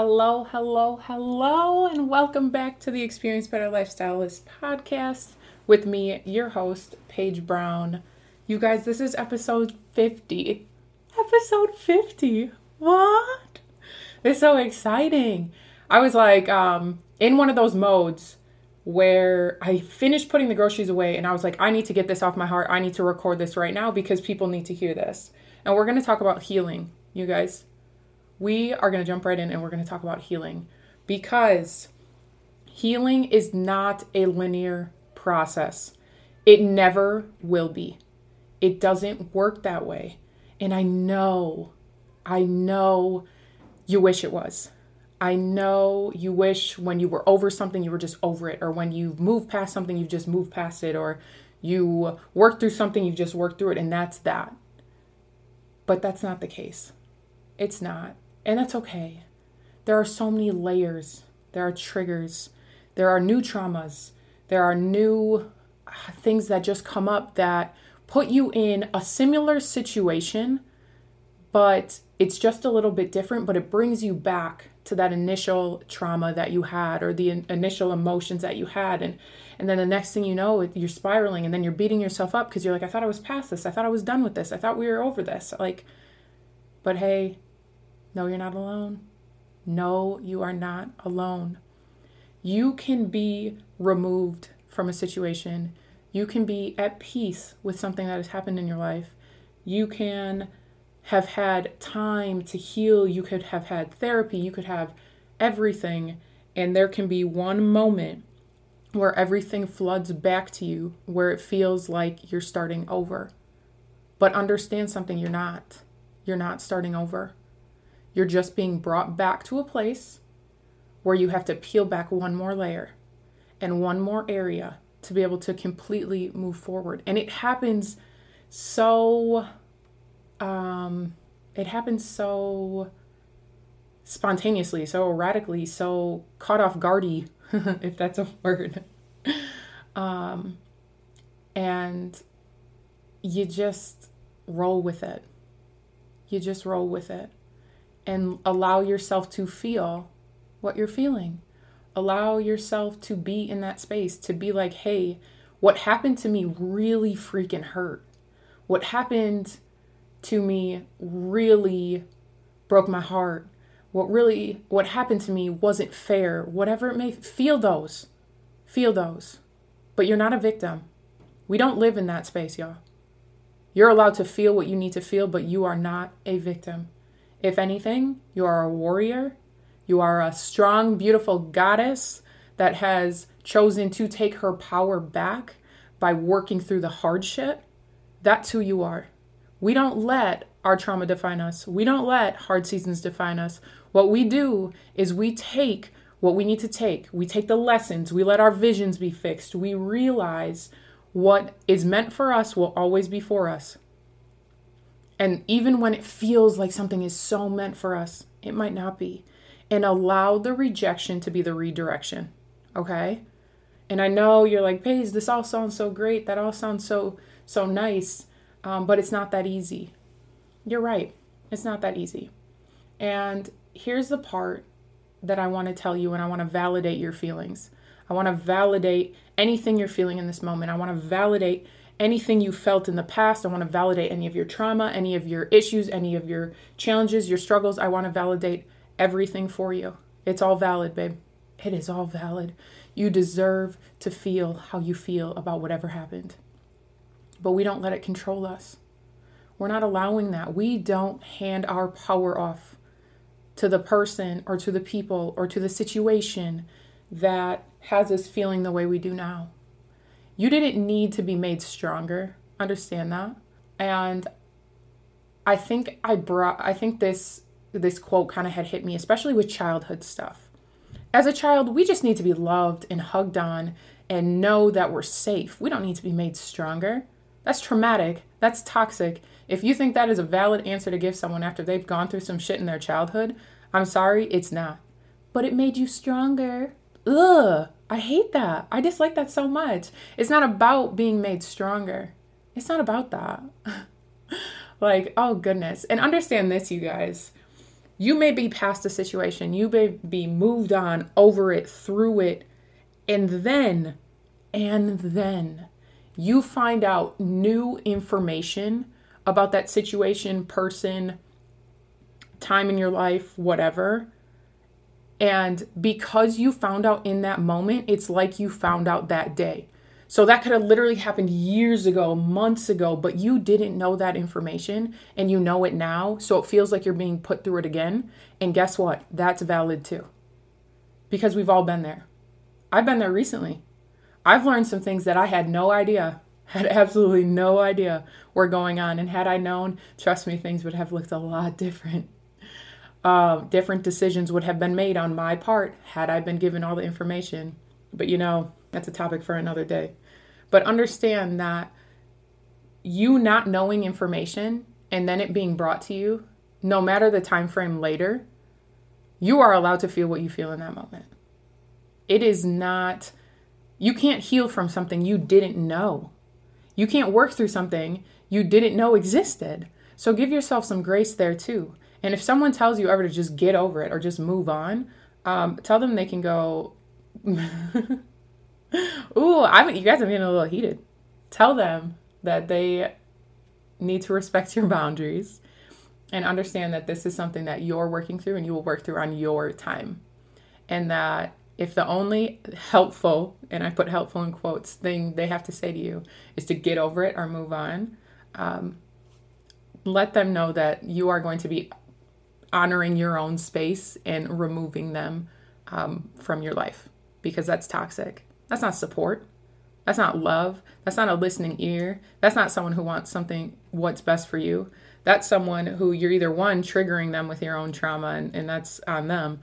Hello, hello, hello, and welcome back to the Experience Better Lifestylist podcast with me, your host, Paige Brown. You guys, this is episode 50. Episode 50. What? It's so exciting. I was like um, in one of those modes where I finished putting the groceries away and I was like, I need to get this off my heart. I need to record this right now because people need to hear this. And we're going to talk about healing, you guys. We are going to jump right in and we're going to talk about healing because healing is not a linear process. It never will be. It doesn't work that way. And I know, I know you wish it was. I know you wish when you were over something, you were just over it, or when you moved past something, you've just moved past it, or you worked through something, you've just worked through it, and that's that. But that's not the case. It's not. And that's okay. There are so many layers, there are triggers, there are new traumas, there are new uh, things that just come up that put you in a similar situation, but it's just a little bit different, but it brings you back to that initial trauma that you had or the in- initial emotions that you had and and then the next thing you know you're spiraling and then you're beating yourself up because you're like I thought I was past this. I thought I was done with this. I thought we were over this. Like but hey, no you're not alone. No, you are not alone. You can be removed from a situation. You can be at peace with something that has happened in your life. You can have had time to heal, you could have had therapy, you could have everything, and there can be one moment where everything floods back to you, where it feels like you're starting over. But understand something you're not. You're not starting over. You're just being brought back to a place where you have to peel back one more layer and one more area to be able to completely move forward. And it happens so um, it happens so spontaneously, so erratically, so caught off guardy, if that's a word. um, and you just roll with it. You just roll with it and allow yourself to feel what you're feeling. Allow yourself to be in that space, to be like, hey, what happened to me really freaking hurt. What happened to me really broke my heart. What really what happened to me wasn't fair. Whatever it may feel those. Feel those. But you're not a victim. We don't live in that space, y'all. You're allowed to feel what you need to feel, but you are not a victim. If anything, you are a warrior. You are a strong, beautiful goddess that has chosen to take her power back by working through the hardship. That's who you are. We don't let our trauma define us. We don't let hard seasons define us. What we do is we take what we need to take. We take the lessons. We let our visions be fixed. We realize what is meant for us will always be for us. And even when it feels like something is so meant for us, it might not be. And allow the rejection to be the redirection. Okay? And I know you're like, Paige, this all sounds so great. That all sounds so so nice. Um, but it's not that easy. You're right. It's not that easy. And here's the part that I want to tell you, and I want to validate your feelings. I want to validate anything you're feeling in this moment. I want to validate anything you felt in the past. I want to validate any of your trauma, any of your issues, any of your challenges, your struggles. I want to validate everything for you. It's all valid, babe. It is all valid. You deserve to feel how you feel about whatever happened but we don't let it control us. We're not allowing that. We don't hand our power off to the person or to the people or to the situation that has us feeling the way we do now. You didn't need to be made stronger. Understand that? And I think I brought I think this this quote kind of had hit me especially with childhood stuff. As a child, we just need to be loved and hugged on and know that we're safe. We don't need to be made stronger. That's traumatic. That's toxic. If you think that is a valid answer to give someone after they've gone through some shit in their childhood, I'm sorry, it's not. But it made you stronger. Ugh, I hate that. I dislike that so much. It's not about being made stronger. It's not about that. like, oh goodness. And understand this, you guys. You may be past a situation, you may be moved on, over it, through it, and then, and then you find out new information about that situation, person, time in your life, whatever. And because you found out in that moment, it's like you found out that day. So that could have literally happened years ago, months ago, but you didn't know that information and you know it now. So it feels like you're being put through it again. And guess what? That's valid too. Because we've all been there. I've been there recently. I've learned some things that I had no idea, had absolutely no idea were going on. And had I known, trust me, things would have looked a lot different. Uh, different decisions would have been made on my part had I been given all the information. But you know, that's a topic for another day. But understand that you not knowing information and then it being brought to you, no matter the time frame later, you are allowed to feel what you feel in that moment. It is not you can't heal from something you didn't know. You can't work through something you didn't know existed. So give yourself some grace there too. And if someone tells you ever to just get over it or just move on, um, tell them they can go. Ooh, I'm, you guys are getting a little heated. Tell them that they need to respect your boundaries and understand that this is something that you're working through and you will work through on your time. And that if the only helpful, and I put helpful in quotes, thing they have to say to you is to get over it or move on, um, let them know that you are going to be honoring your own space and removing them um, from your life because that's toxic. That's not support. That's not love. That's not a listening ear. That's not someone who wants something, what's best for you. That's someone who you're either one, triggering them with your own trauma, and, and that's on them.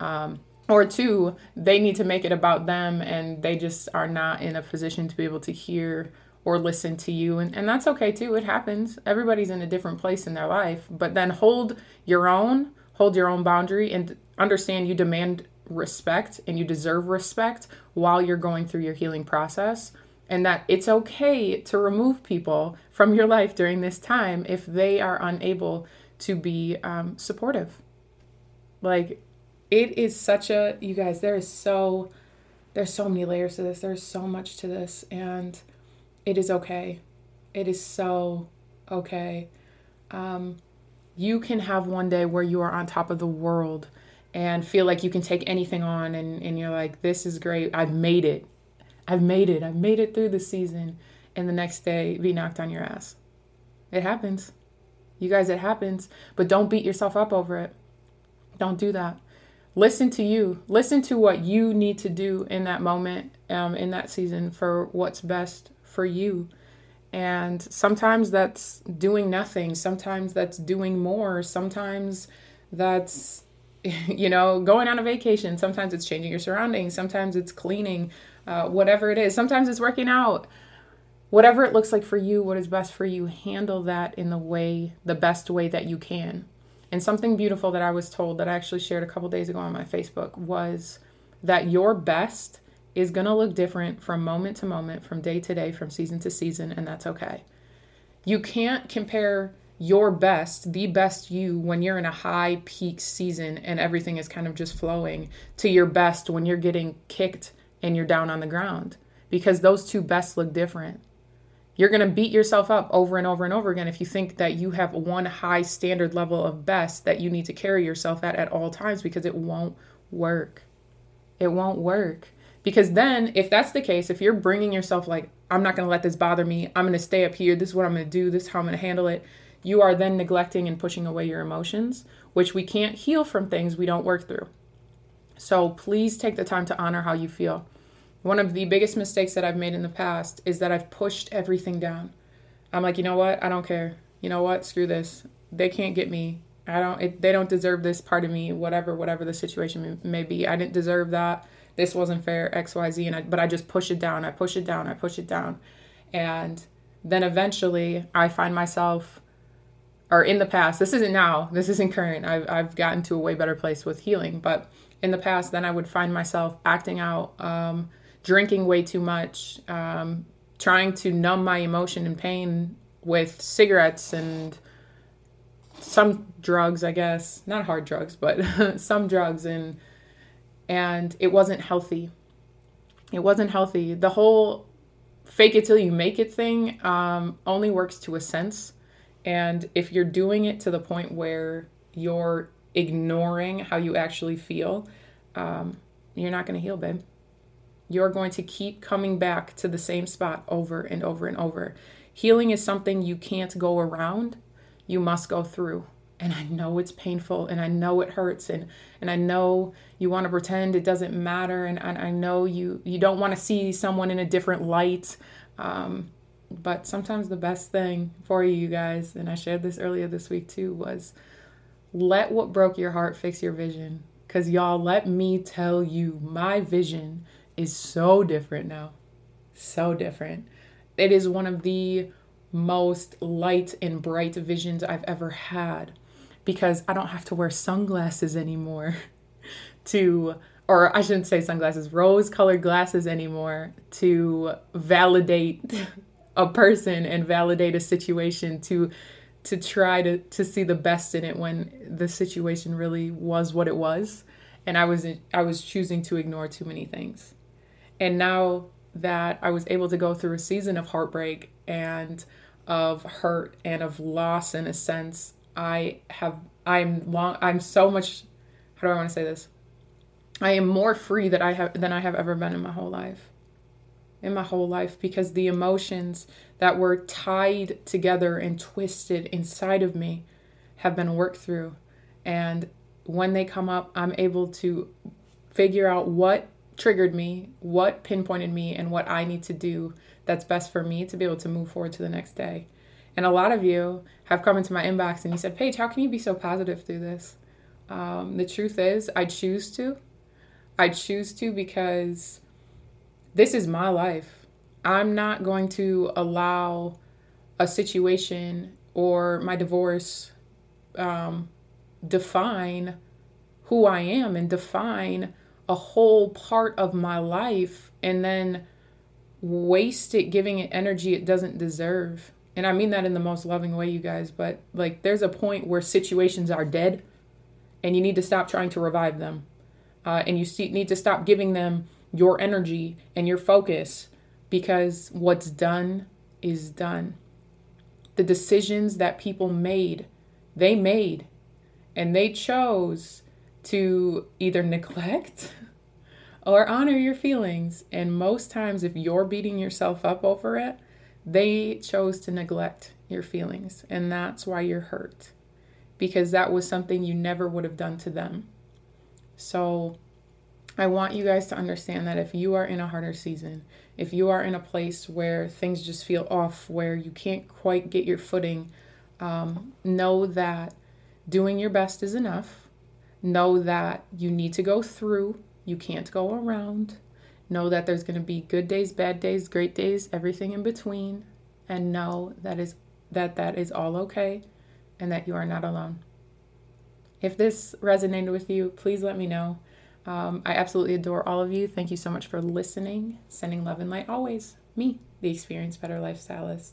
Um, or two, they need to make it about them and they just are not in a position to be able to hear or listen to you. And, and that's okay too. It happens. Everybody's in a different place in their life. But then hold your own, hold your own boundary, and understand you demand respect and you deserve respect while you're going through your healing process. And that it's okay to remove people from your life during this time if they are unable to be um, supportive. Like, it is such a, you guys, there is so, there's so many layers to this. There's so much to this. And it is okay. It is so okay. Um, you can have one day where you are on top of the world and feel like you can take anything on and, and you're like, this is great. I've made it. I've made it. I've made it through the season. And the next day be knocked on your ass. It happens. You guys, it happens. But don't beat yourself up over it. Don't do that. Listen to you. Listen to what you need to do in that moment, um, in that season for what's best for you. And sometimes that's doing nothing. Sometimes that's doing more. Sometimes that's you know, going on a vacation. Sometimes it's changing your surroundings. Sometimes it's cleaning, uh, whatever it is. Sometimes it's working out. Whatever it looks like for you, what is best for you, handle that in the way, the best way that you can. And something beautiful that I was told that I actually shared a couple days ago on my Facebook was that your best is going to look different from moment to moment, from day to day, from season to season, and that's okay. You can't compare your best, the best you, when you're in a high peak season and everything is kind of just flowing, to your best when you're getting kicked and you're down on the ground. Because those two bests look different. You're going to beat yourself up over and over and over again if you think that you have one high standard level of best that you need to carry yourself at at all times because it won't work. It won't work. Because then, if that's the case, if you're bringing yourself like, I'm not going to let this bother me, I'm going to stay up here, this is what I'm going to do, this is how I'm going to handle it, you are then neglecting and pushing away your emotions, which we can't heal from things we don't work through. So please take the time to honor how you feel. One of the biggest mistakes that I've made in the past is that I've pushed everything down. I'm like, you know what? I don't care. You know what? Screw this. They can't get me. I don't. It, they don't deserve this part of me. Whatever, whatever the situation may be. I didn't deserve that. This wasn't fair. X, Y, Z. And I, but I just push it down. I push it down. I push it down, and then eventually I find myself or in the past, this isn't now, this isn't current. I've, I've gotten to a way better place with healing, but in the past, then I would find myself acting out, um, drinking way too much, um, trying to numb my emotion and pain with cigarettes and some drugs, I guess, not hard drugs, but some drugs and and it wasn't healthy. It wasn't healthy. The whole fake it till you make it thing um, only works to a sense. And if you're doing it to the point where you're ignoring how you actually feel, um, you're not going to heal, babe. You're going to keep coming back to the same spot over and over and over. Healing is something you can't go around, you must go through. And I know it's painful and I know it hurts and, and I know you want to pretend it doesn't matter and, and I know you, you don't want to see someone in a different light. Um, but sometimes the best thing for you, you guys, and I shared this earlier this week too, was let what broke your heart fix your vision. Because y'all, let me tell you, my vision is so different now. So different. It is one of the most light and bright visions I've ever had because I don't have to wear sunglasses anymore to, or I shouldn't say sunglasses, rose colored glasses anymore to validate a person and validate a situation to to try to to see the best in it when the situation really was what it was and I was I was choosing to ignore too many things. And now that I was able to go through a season of heartbreak and of hurt and of loss in a sense, I have I'm long I'm so much how do I want to say this? I am more free that I have than I have ever been in my whole life. In my whole life because the emotions that were tied together and twisted inside of me have been worked through and when they come up, I'm able to figure out what triggered me, what pinpointed me, and what I need to do that's best for me to be able to move forward to the next day. And a lot of you have come into my inbox and you said, Paige, how can you be so positive through this? Um, the truth is, I choose to. I choose to because this is my life. I'm not going to allow a situation or my divorce um, define who I am and define a whole part of my life and then waste it giving it energy it doesn't deserve. And I mean that in the most loving way, you guys, but like there's a point where situations are dead and you need to stop trying to revive them. Uh, and you need to stop giving them your energy and your focus because what's done is done. The decisions that people made, they made and they chose to either neglect or honor your feelings. And most times, if you're beating yourself up over it, they chose to neglect your feelings. And that's why you're hurt because that was something you never would have done to them. So, I want you guys to understand that if you are in a harder season, if you are in a place where things just feel off, where you can't quite get your footing, um, know that doing your best is enough. Know that you need to go through, you can't go around. Know that there's going to be good days, bad days, great days, everything in between, and know that is that that is all okay and that you are not alone. If this resonated with you, please let me know. Um, I absolutely adore all of you. Thank you so much for listening. Sending love and light always. Me, the Experience Better Lifestylist.